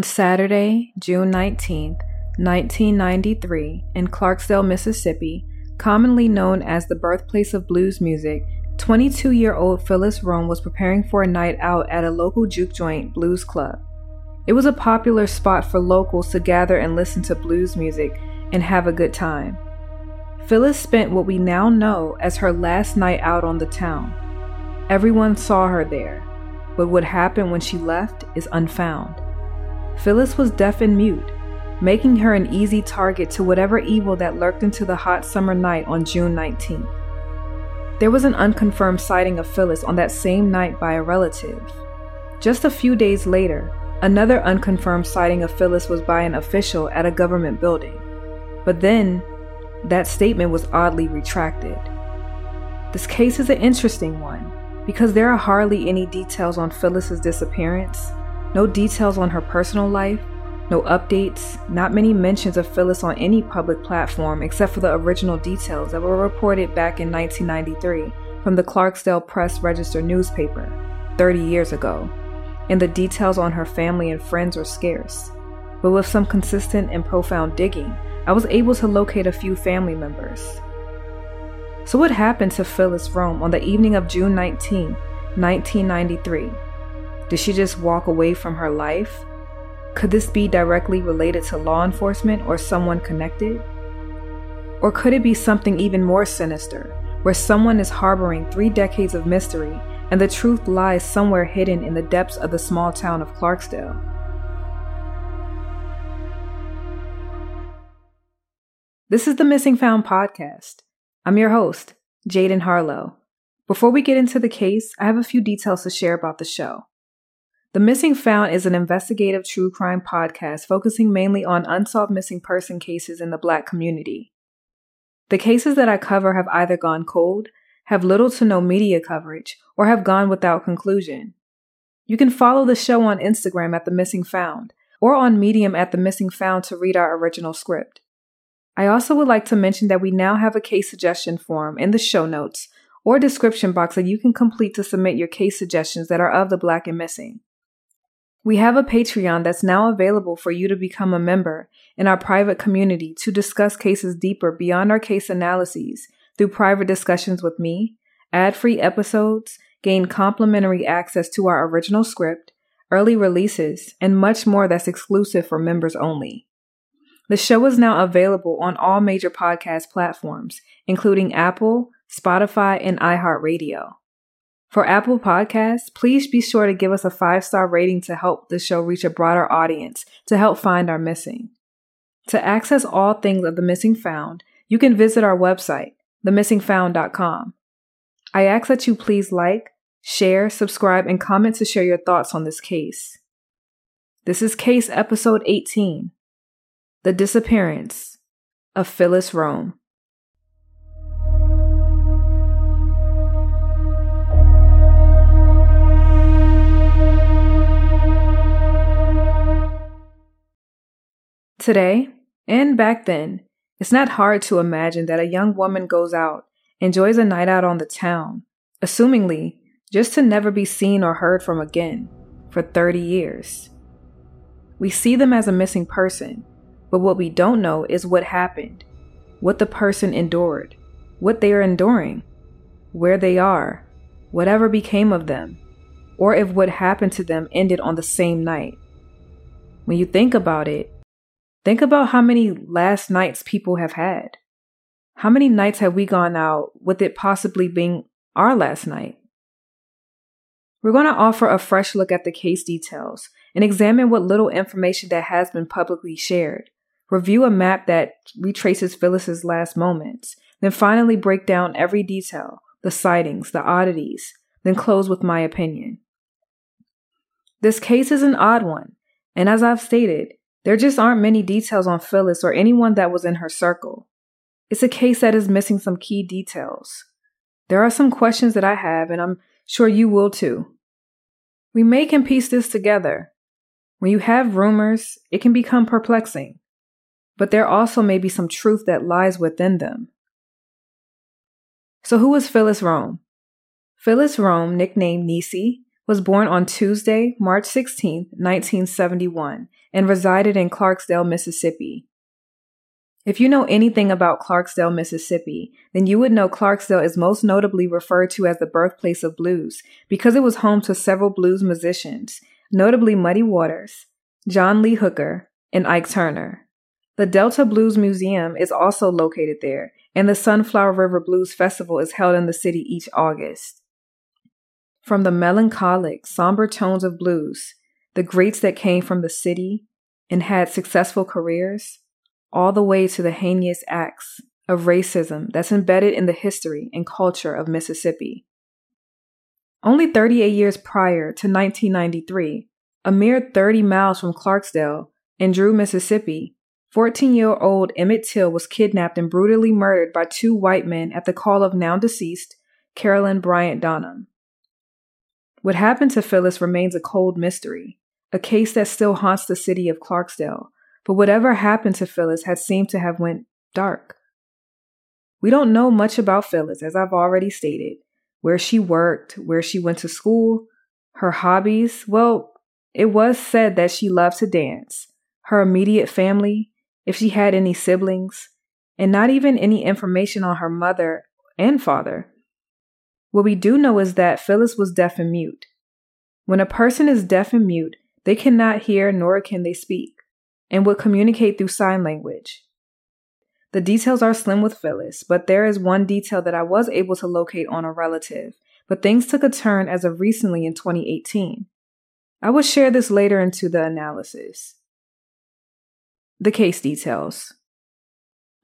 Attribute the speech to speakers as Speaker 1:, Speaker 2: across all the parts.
Speaker 1: On Saturday, June 19, 1993, in Clarksdale, Mississippi, commonly known as the birthplace of blues music, 22 year old Phyllis Rome was preparing for a night out at a local juke joint blues club. It was a popular spot for locals to gather and listen to blues music and have a good time. Phyllis spent what we now know as her last night out on the town. Everyone saw her there, but what happened when she left is unfound. Phyllis was deaf and mute, making her an easy target to whatever evil that lurked into the hot summer night on June 19th. There was an unconfirmed sighting of Phyllis on that same night by a relative. Just a few days later, another unconfirmed sighting of Phyllis was by an official at a government building. But then, that statement was oddly retracted. This case is an interesting one because there are hardly any details on Phyllis's disappearance no details on her personal life, no updates, not many mentions of Phyllis on any public platform except for the original details that were reported back in 1993 from the Clarksdale Press Register newspaper, 30 years ago. And the details on her family and friends were scarce. But with some consistent and profound digging, I was able to locate a few family members. So, what happened to Phyllis Rome on the evening of June 19, 1993? Did she just walk away from her life? Could this be directly related to law enforcement or someone connected? Or could it be something even more sinister, where someone is harboring three decades of mystery and the truth lies somewhere hidden in the depths of the small town of Clarksdale? This is the Missing Found podcast. I'm your host, Jaden Harlow. Before we get into the case, I have a few details to share about the show. The Missing Found is an investigative true crime podcast focusing mainly on unsolved missing person cases in the Black community. The cases that I cover have either gone cold, have little to no media coverage, or have gone without conclusion. You can follow the show on Instagram at The Missing Found or on Medium at The Missing Found to read our original script. I also would like to mention that we now have a case suggestion form in the show notes or description box that you can complete to submit your case suggestions that are of the Black and Missing. We have a Patreon that's now available for you to become a member in our private community to discuss cases deeper beyond our case analyses through private discussions with me, ad free episodes, gain complimentary access to our original script, early releases, and much more that's exclusive for members only. The show is now available on all major podcast platforms, including Apple, Spotify, and iHeartRadio. For Apple Podcasts, please be sure to give us a five star rating to help the show reach a broader audience to help find our missing. To access all things of The Missing Found, you can visit our website, themissingfound.com. I ask that you please like, share, subscribe, and comment to share your thoughts on this case. This is case episode 18 The Disappearance of Phyllis Rome. Today, and back then, it's not hard to imagine that a young woman goes out enjoys a night out on the town, assumingly just to never be seen or heard from again for 30 years. We see them as a missing person, but what we don't know is what happened, what the person endured, what they are enduring, where they are, whatever became of them, or if what happened to them ended on the same night. When you think about it, think about how many last nights people have had. How many nights have we gone out with it possibly being our last night? We're going to offer a fresh look at the case details and examine what little information that has been publicly shared, review a map that retraces Phyllis's last moments, then finally break down every detail, the sightings, the oddities, then close with my opinion. This case is an odd one, and as I've stated, there just aren't many details on Phyllis or anyone that was in her circle. It's a case that is missing some key details. There are some questions that I have, and I'm sure you will too. We may can piece this together. When you have rumors, it can become perplexing, but there also may be some truth that lies within them. So, who was Phyllis Rome? Phyllis Rome, nicknamed Niecy, was born on Tuesday, March 16, 1971, and resided in Clarksdale, Mississippi. If you know anything about Clarksdale, Mississippi, then you would know Clarksdale is most notably referred to as the birthplace of blues because it was home to several blues musicians, notably Muddy Waters, John Lee Hooker, and Ike Turner. The Delta Blues Museum is also located there, and the Sunflower River Blues Festival is held in the city each August. From the melancholic, somber tones of blues, the greats that came from the city and had successful careers, all the way to the heinous acts of racism that's embedded in the history and culture of Mississippi. Only 38 years prior to 1993, a mere 30 miles from Clarksdale, in Drew, Mississippi, 14 year old Emmett Till was kidnapped and brutally murdered by two white men at the call of now deceased Carolyn Bryant Donham. What happened to Phyllis remains a cold mystery, a case that still haunts the city of Clarksdale, but whatever happened to Phyllis had seemed to have went dark. We don't know much about Phyllis, as I've already stated. Where she worked, where she went to school, her hobbies. Well, it was said that she loved to dance. Her immediate family, if she had any siblings, and not even any information on her mother and father. What we do know is that Phyllis was deaf and mute. When a person is deaf and mute, they cannot hear nor can they speak and would communicate through sign language. The details are slim with Phyllis, but there is one detail that I was able to locate on a relative, but things took a turn as of recently in 2018. I will share this later into the analysis. The case details.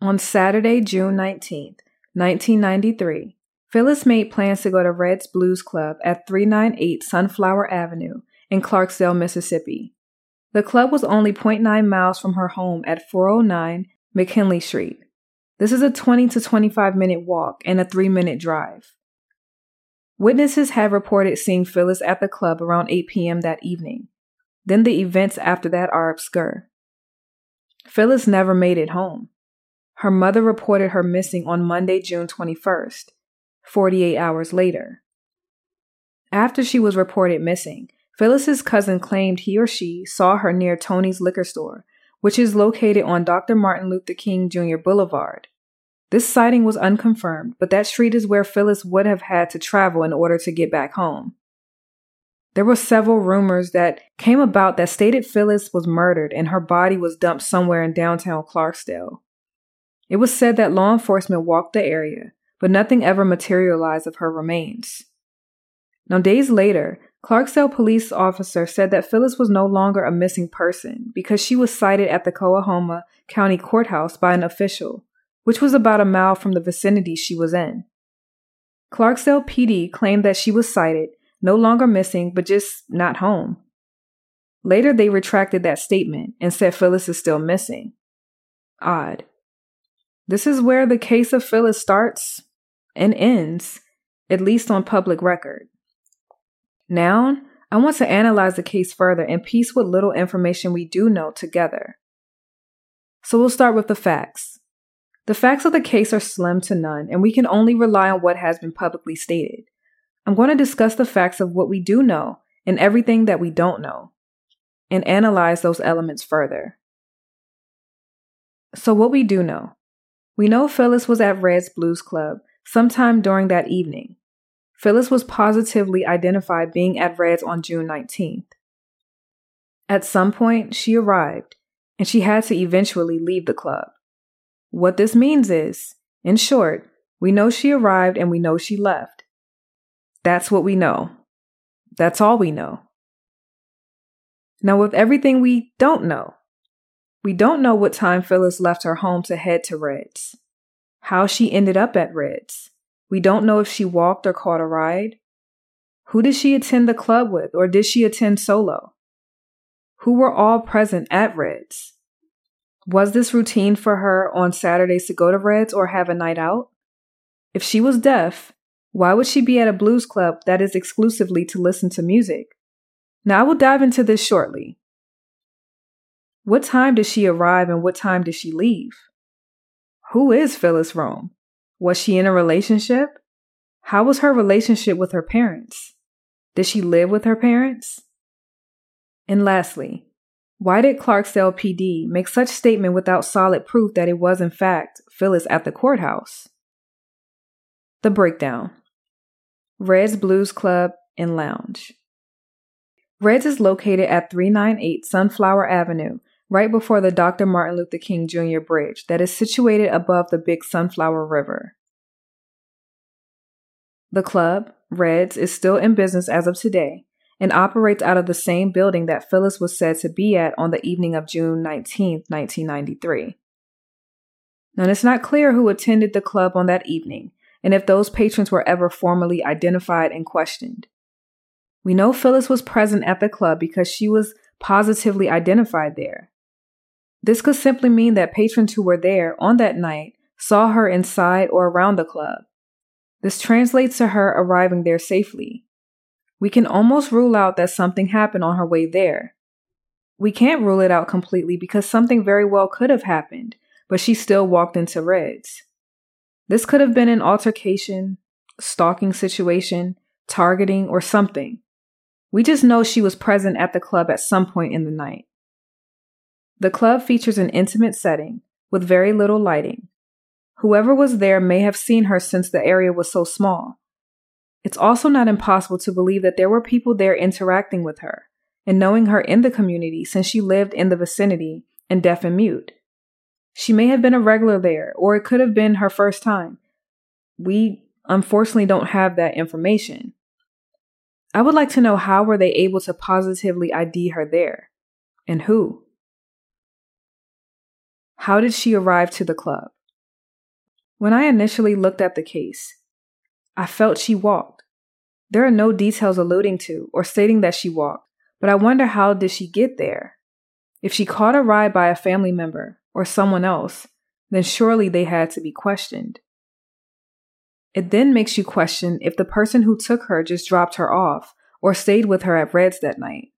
Speaker 1: On Saturday, June 19th, 1993, Phyllis made plans to go to Red's Blues Club at 398 Sunflower Avenue in Clarksdale, Mississippi. The club was only 0.9 miles from her home at 409 McKinley Street. This is a 20 to 25 minute walk and a 3 minute drive. Witnesses have reported seeing Phyllis at the club around 8 p.m. that evening. Then the events after that are obscure. Phyllis never made it home. Her mother reported her missing on Monday, June 21st, 48 hours later. After she was reported missing, Phyllis's cousin claimed he or she saw her near Tony's liquor store, which is located on Dr. Martin Luther King Jr. Boulevard. This sighting was unconfirmed, but that street is where Phyllis would have had to travel in order to get back home. There were several rumors that came about that stated Phyllis was murdered and her body was dumped somewhere in downtown Clarksdale. It was said that law enforcement walked the area, but nothing ever materialized of her remains. Now, days later, Clarksdale police officer said that Phyllis was no longer a missing person because she was sighted at the Coahoma County Courthouse by an official, which was about a mile from the vicinity she was in. Clarksdale PD claimed that she was sighted, no longer missing, but just not home. Later, they retracted that statement and said Phyllis is still missing. Odd. This is where the case of Phyllis starts and ends, at least on public record. Now, I want to analyze the case further and piece what little information we do know together. So we'll start with the facts. The facts of the case are slim to none, and we can only rely on what has been publicly stated. I'm going to discuss the facts of what we do know and everything that we don't know, and analyze those elements further. So, what we do know we know Phyllis was at Red's Blues Club sometime during that evening. Phyllis was positively identified being at Red's on June 19th. At some point, she arrived, and she had to eventually leave the club. What this means is, in short, we know she arrived and we know she left. That's what we know. That's all we know. Now, with everything we don't know, we don't know what time Phyllis left her home to head to Red's, how she ended up at Red's. We don't know if she walked or caught a ride. Who did she attend the club with, or did she attend solo? Who were all present at Red's? Was this routine for her on Saturdays to go to Red's or have a night out? If she was deaf, why would she be at a blues club that is exclusively to listen to music? Now, I will dive into this shortly. What time did she arrive and what time did she leave? Who is Phyllis Rome? Was she in a relationship? How was her relationship with her parents? Did she live with her parents? And lastly, why did Clarksdale PD make such statement without solid proof that it was in fact Phyllis at the courthouse? The breakdown. Red's Blues Club and Lounge. Red's is located at 398 Sunflower Avenue right before the Dr. Martin Luther King Jr. Bridge that is situated above the Big Sunflower River. The club, Reds, is still in business as of today and operates out of the same building that Phyllis was said to be at on the evening of June 19, 1993. Now, it's not clear who attended the club on that evening and if those patrons were ever formally identified and questioned. We know Phyllis was present at the club because she was positively identified there. This could simply mean that patrons who were there on that night saw her inside or around the club. This translates to her arriving there safely. We can almost rule out that something happened on her way there. We can't rule it out completely because something very well could have happened, but she still walked into Reds. This could have been an altercation, stalking situation, targeting, or something. We just know she was present at the club at some point in the night. The club features an intimate setting with very little lighting. Whoever was there may have seen her since the area was so small. It's also not impossible to believe that there were people there interacting with her and knowing her in the community since she lived in the vicinity and deaf and mute. She may have been a regular there, or it could have been her first time. We unfortunately don't have that information. I would like to know how were they able to positively ID her there and who? How did she arrive to the club? When I initially looked at the case, I felt she walked. There are no details alluding to or stating that she walked, but I wonder how did she get there? If she caught a ride by a family member or someone else, then surely they had to be questioned. It then makes you question if the person who took her just dropped her off or stayed with her at Red's that night.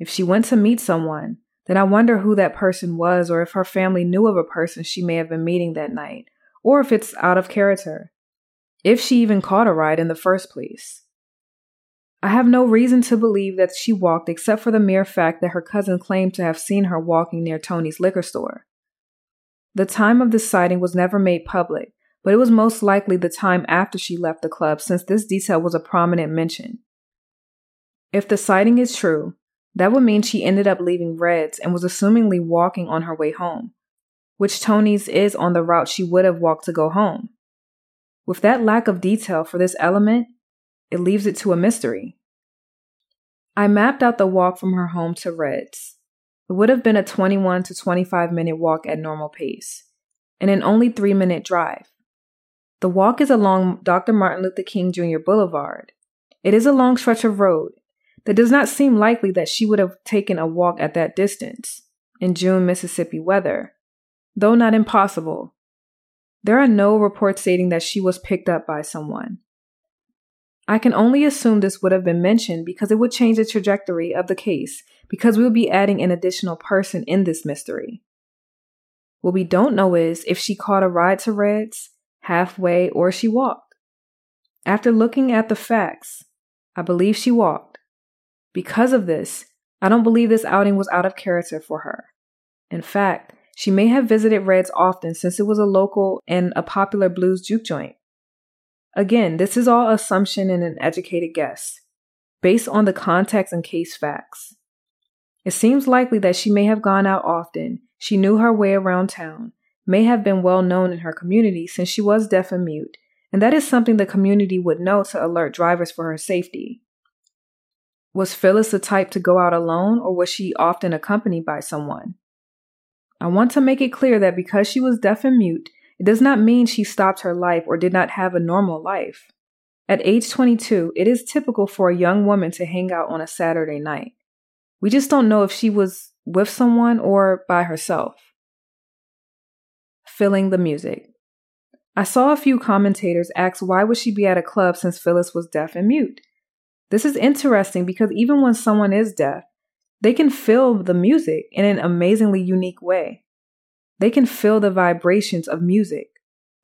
Speaker 1: If she went to meet someone, then I wonder who that person was or if her family knew of a person she may have been meeting that night, or if it's out of character. If she even caught a ride in the first place. I have no reason to believe that she walked except for the mere fact that her cousin claimed to have seen her walking near Tony's liquor store. The time of this sighting was never made public, but it was most likely the time after she left the club since this detail was a prominent mention. If the sighting is true, that would mean she ended up leaving Red's and was assumingly walking on her way home, which Tony's is on the route she would have walked to go home. With that lack of detail for this element, it leaves it to a mystery. I mapped out the walk from her home to Red's. It would have been a 21 to 25 minute walk at normal pace, and an only three minute drive. The walk is along Dr. Martin Luther King Jr. Boulevard. It is a long stretch of road, that does not seem likely that she would have taken a walk at that distance in June Mississippi weather, though not impossible. There are no reports stating that she was picked up by someone. I can only assume this would have been mentioned because it would change the trajectory of the case because we would be adding an additional person in this mystery. What we don't know is if she caught a ride to Reds, halfway, or she walked. After looking at the facts, I believe she walked. Because of this, I don't believe this outing was out of character for her. In fact, she may have visited Reds often since it was a local and a popular blues juke joint. Again, this is all assumption and an educated guess, based on the context and case facts. It seems likely that she may have gone out often, she knew her way around town, may have been well known in her community since she was deaf and mute, and that is something the community would know to alert drivers for her safety. Was Phyllis the type to go out alone, or was she often accompanied by someone? I want to make it clear that because she was deaf and mute, it does not mean she stopped her life or did not have a normal life. At age 22, it is typical for a young woman to hang out on a Saturday night. We just don't know if she was with someone or by herself. Filling the music. I saw a few commentators ask why would she be at a club since Phyllis was deaf and mute? This is interesting because even when someone is deaf, they can feel the music in an amazingly unique way. They can feel the vibrations of music.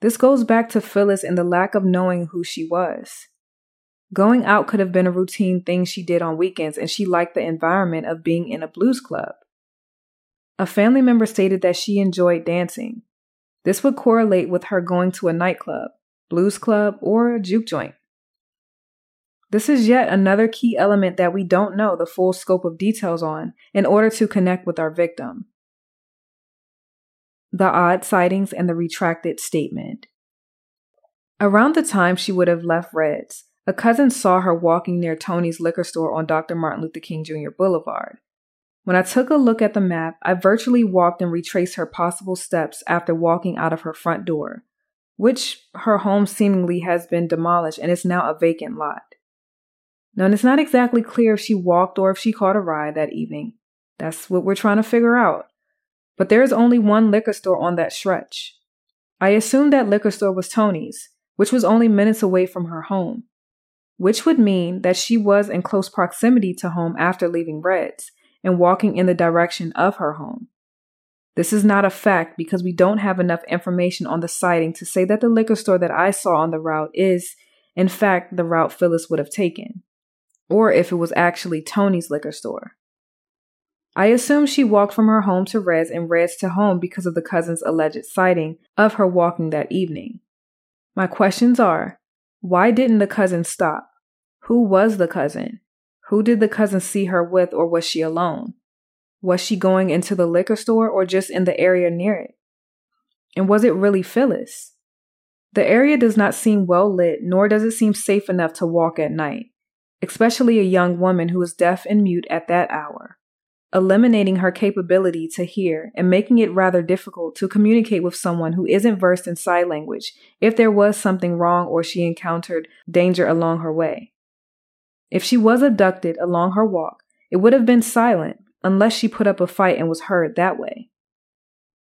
Speaker 1: This goes back to Phyllis and the lack of knowing who she was. Going out could have been a routine thing she did on weekends, and she liked the environment of being in a blues club. A family member stated that she enjoyed dancing. This would correlate with her going to a nightclub, blues club, or juke joint. This is yet another key element that we don't know the full scope of details on in order to connect with our victim. The odd sightings and the retracted statement. Around the time she would have left Reds, a cousin saw her walking near Tony's liquor store on Dr. Martin Luther King Jr. Boulevard. When I took a look at the map, I virtually walked and retraced her possible steps after walking out of her front door, which her home seemingly has been demolished and is now a vacant lot. Now, and it's not exactly clear if she walked or if she caught a ride that evening. That's what we're trying to figure out. But there is only one liquor store on that stretch. I assumed that liquor store was Tony's, which was only minutes away from her home, which would mean that she was in close proximity to home after leaving Reds and walking in the direction of her home. This is not a fact because we don't have enough information on the sighting to say that the liquor store that I saw on the route is, in fact, the route Phyllis would have taken or if it was actually Tony's liquor store. I assume she walked from her home to Reds and Reds to home because of the cousin's alleged sighting of her walking that evening. My questions are why didn't the cousin stop? Who was the cousin? Who did the cousin see her with, or was she alone? Was she going into the liquor store or just in the area near it? And was it really Phyllis? The area does not seem well lit, nor does it seem safe enough to walk at night especially a young woman who was deaf and mute at that hour, eliminating her capability to hear and making it rather difficult to communicate with someone who isn't versed in sign language if there was something wrong or she encountered danger along her way. If she was abducted along her walk, it would have been silent unless she put up a fight and was heard that way.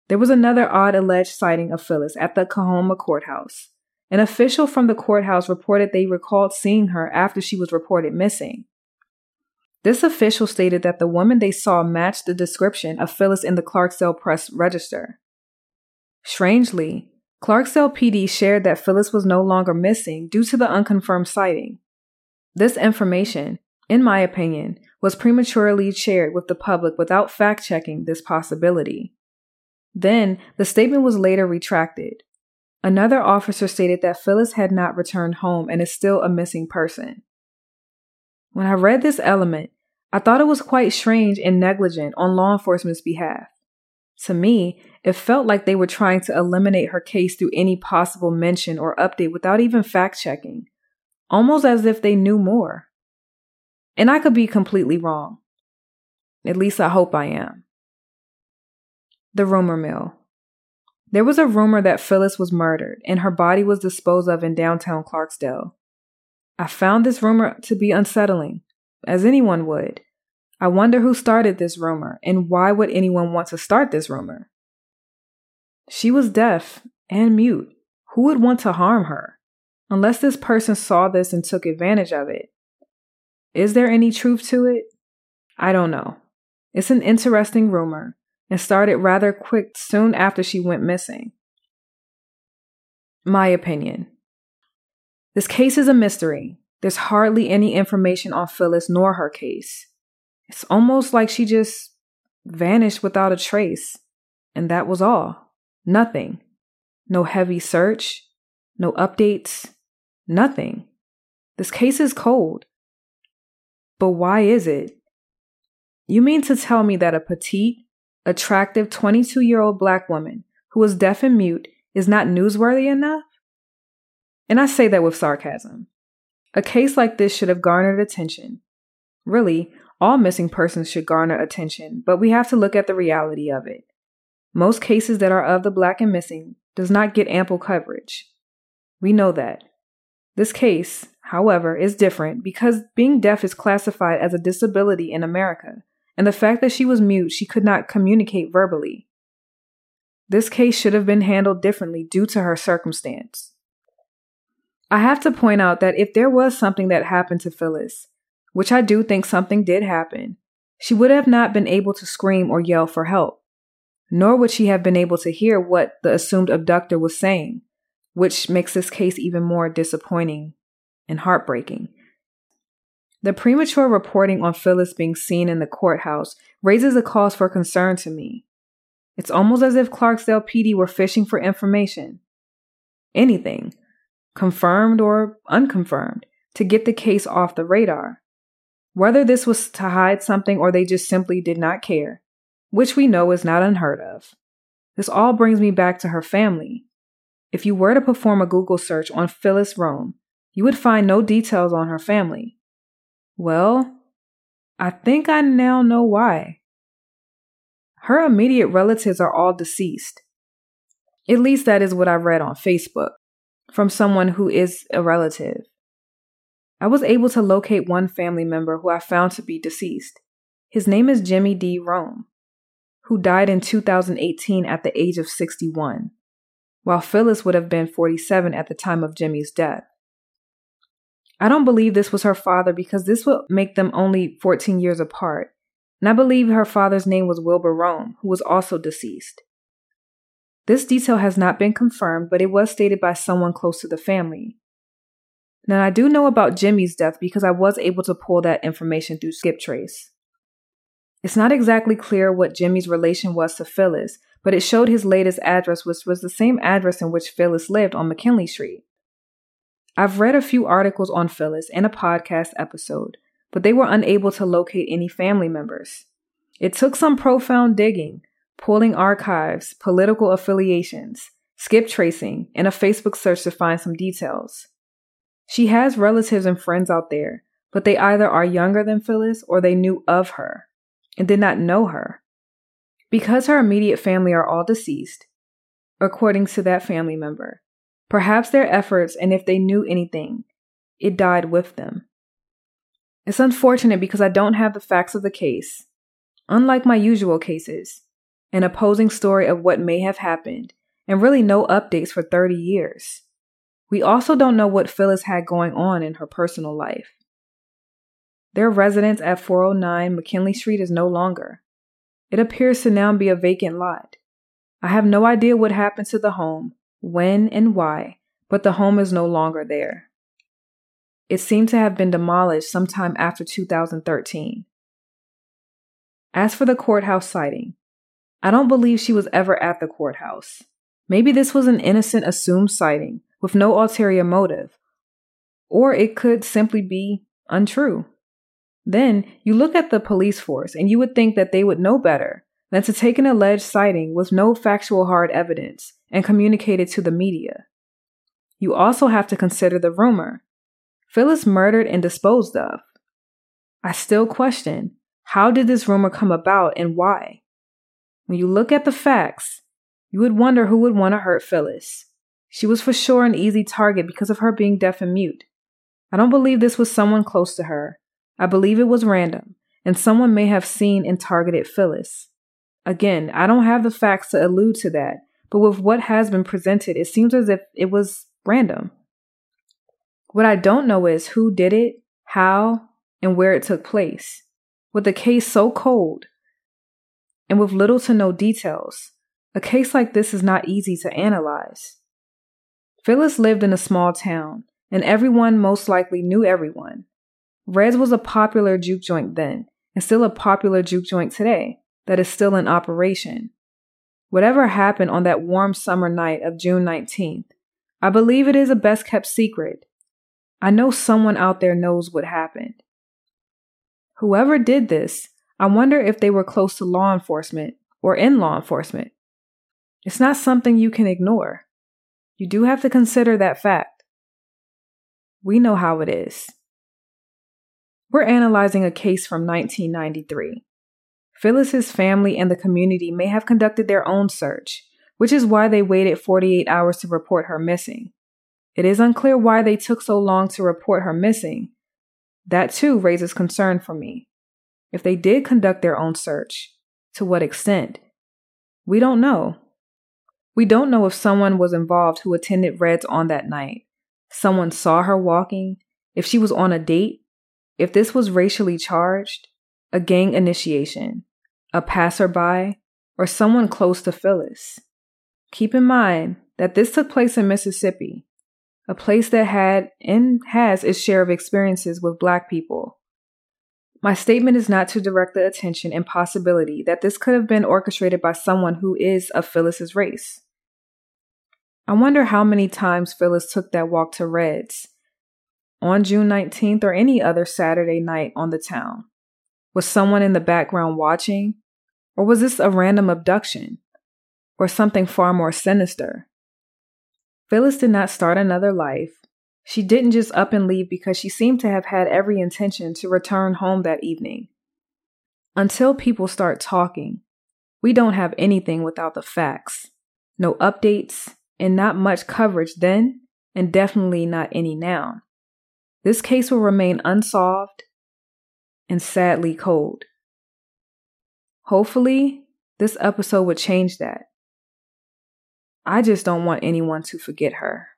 Speaker 1: There was another odd alleged sighting of Phyllis at the Coahoma courthouse. An official from the courthouse reported they recalled seeing her after she was reported missing. This official stated that the woman they saw matched the description of Phyllis in the Clarksdale Press Register. Strangely, Clarksdale PD shared that Phyllis was no longer missing due to the unconfirmed sighting. This information, in my opinion, was prematurely shared with the public without fact checking this possibility. Then, the statement was later retracted, Another officer stated that Phyllis had not returned home and is still a missing person. When I read this element, I thought it was quite strange and negligent on law enforcement's behalf. To me, it felt like they were trying to eliminate her case through any possible mention or update without even fact checking, almost as if they knew more. And I could be completely wrong. At least I hope I am. The rumor mill. There was a rumor that Phyllis was murdered and her body was disposed of in downtown Clarksdale. I found this rumor to be unsettling, as anyone would. I wonder who started this rumor and why would anyone want to start this rumor? She was deaf and mute. Who would want to harm her? Unless this person saw this and took advantage of it. Is there any truth to it? I don't know. It's an interesting rumor, and started rather quick soon after she went missing. My opinion. This case is a mystery. There's hardly any information on Phyllis nor her case. It's almost like she just vanished without a trace. And that was all. Nothing. No heavy search. No updates. Nothing. This case is cold. But why is it? You mean to tell me that a petite, attractive 22 year old black woman who is deaf and mute is not newsworthy enough? And I say that with sarcasm. A case like this should have garnered attention. Really, all missing persons should garner attention, but we have to look at the reality of it. Most cases that are of the black and missing does not get ample coverage. We know that. This case, however, is different because being deaf is classified as a disability in America, and the fact that she was mute, she could not communicate verbally. This case should have been handled differently due to her circumstance. I have to point out that if there was something that happened to Phyllis, which I do think something did happen, she would have not been able to scream or yell for help, nor would she have been able to hear what the assumed abductor was saying, which makes this case even more disappointing and heartbreaking. The premature reporting on Phyllis being seen in the courthouse raises a cause for concern to me. It's almost as if Clarksdale PD were fishing for information. Anything, confirmed or unconfirmed, to get the case off the radar. Whether this was to hide something or they just simply did not care, which we know is not unheard of. This all brings me back to her family. If you were to perform a Google search on Phyllis Rome, you would find no details on her family. Well, I think I now know why. Her immediate relatives are all deceased. At least that is what I read on Facebook from someone who is a relative. I was able to locate one family member who I found to be deceased. His name is Jimmy D. Rome, who died in 2018 at the age of 61, while Phyllis would have been 47 at the time of Jimmy's death. I don't believe this was her father because this would make them only 14 years apart. And I believe her father's name was Wilbur Rome, who was also deceased. This detail has not been confirmed, but it was stated by someone close to the family. Now, I do know about Jimmy's death because I was able to pull that information through SkipTrace. It's not exactly clear what Jimmy's relation was to Phyllis, but it showed his latest address, which was the same address in which Phyllis lived on McKinley Street. I've read a few articles on Phyllis and a podcast episode, but they were unable to locate any family members. It took some profound digging, pulling archives, political affiliations, skip tracing, and a Facebook search to find some details. She has relatives and friends out there, but they either are younger than Phyllis or they knew of her and did not know her. Because her immediate family are all deceased, according to that family member, Perhaps their efforts, and if they knew anything, it died with them. It's unfortunate because I don't have the facts of the case. Unlike my usual cases, an opposing story of what may have happened, and really no updates for 30 years. We also don't know what Phyllis had going on in her personal life. Their residence at 409 McKinley Street is no longer. It appears to now be a vacant lot. I have no idea what happened to the home, when and why, but the home is no longer there. It seemed to have been demolished sometime after 2013. As for the courthouse sighting, I don't believe she was ever at the courthouse. Maybe this was an innocent assumed sighting with no ulterior motive, or it could simply be untrue. Then you look at the police force and you would think that they would know better than to take an alleged sighting with no factual hard evidence and communicate it to the media. You also have to consider the rumor Phyllis murdered and disposed of. I still question how did this rumor come about and why? When you look at the facts, you would wonder who would want to hurt Phyllis. She was for sure an easy target because of her being deaf and mute. I don't believe this was someone close to her. I believe it was random, and someone may have seen and targeted Phyllis. Again, I don't have the facts to allude to that, but with what has been presented, it seems as if it was random. What I don't know is who did it, how, and where it took place. With the case so cold, and with little to no details. A case like this is not easy to analyze. Phyllis lived in a small town, and everyone most likely knew everyone. Red's was a popular juke joint then, and still a popular juke joint today that is still in operation. Whatever happened on that warm summer night of June 19th, I believe it is a best kept secret. I know someone out there knows what happened. Whoever did this, I wonder if they were close to law enforcement or in law enforcement. It's not something you can ignore. You do have to consider that fact. We know how it is. We're analyzing a case from 1993. Phyllis's family and the community may have conducted their own search, which is why they waited 48 hours to report her missing. It is unclear why they took so long to report her missing. That too raises concern for me. If they did conduct their own search, to what extent? We don't know. We don't know if someone was involved who attended Reds on that night. Someone saw her walking, if she was on a date, if this was racially charged, a gang initiation, a passerby, or someone close to Phyllis. Keep in mind that this took place in Mississippi, a place that had and has its share of experiences with Black people. My statement is not to direct the attention and possibility that this could have been orchestrated by someone who is of Phyllis's race. I wonder how many times Phyllis took that walk to Reds on June 19th or any other Saturday night on the town. Was someone in the background watching? Or was this a random abduction? Or something far more sinister? Phyllis did not start another life. She didn't just up and leave because she seemed to have had every intention to return home that evening. Until people start talking, we don't have anything without the facts. No updates, and not much coverage then, and definitely not any now. This case will remain unsolved and sadly cold. Hopefully, this episode would change that. I just don't want anyone to forget her.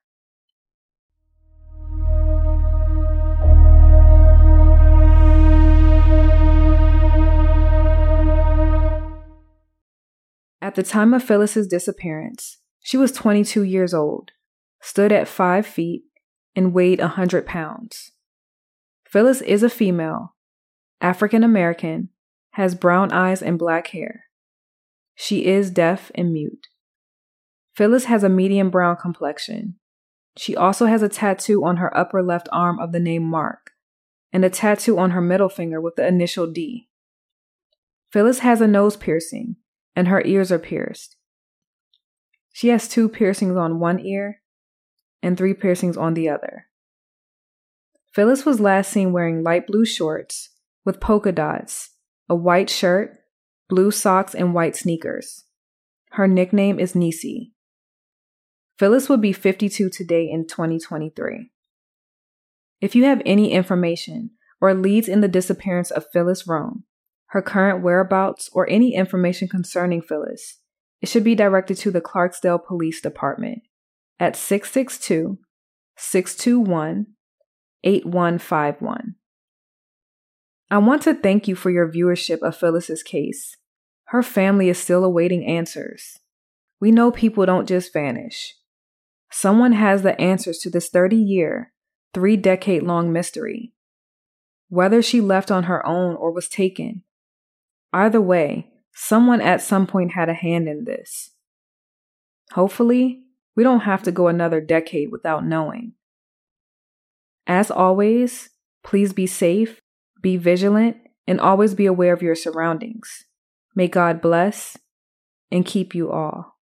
Speaker 1: At the time of Phyllis's disappearance, she was 22 years old, stood at 5 feet, and weighed 100 pounds. Phyllis is a female, African American, has brown eyes and black hair. She is deaf and mute. Phyllis has a medium brown complexion. She also has a tattoo on her upper left arm of the name Mark, and a tattoo on her middle finger with the initial D. Phyllis has a nose piercing, and her ears are pierced. She has two piercings on one ear and three piercings on the other. Phyllis was last seen wearing light blue shorts with polka dots, a white shirt, blue socks, and white sneakers. Her nickname is Niecy. Phyllis would be 52 today in 2023. If you have any information or leads in the disappearance of Phyllis Rome, her current whereabouts, or any information concerning Phyllis, it should be directed to the Clarksdale Police Department at 662 621 8151. I want to thank you for your viewership of Phyllis's case. Her family is still awaiting answers. We know people don't just vanish. Someone has the answers to this 30 year, three decade long mystery. Whether she left on her own or was taken, either way, someone at some point had a hand in this. Hopefully, we don't have to go another decade without knowing. As always, please be safe, be vigilant, and always be aware of your surroundings. May God bless and keep you all.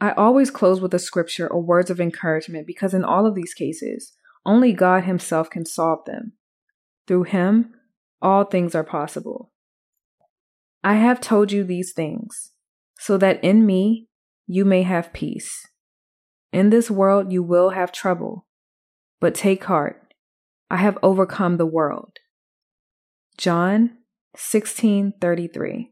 Speaker 1: I always close with a scripture or words of encouragement because in all of these cases, only God Himself can solve them. Through Him, all things are possible. I have told you these things, so that in me you may have peace. In this world you will have trouble, but take heart. I have overcome the world. John 16:33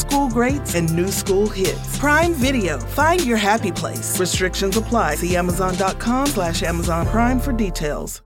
Speaker 2: school greats and new school hits. Prime Video. Find your happy place. Restrictions apply. See Amazon.com slash Amazon Prime for details.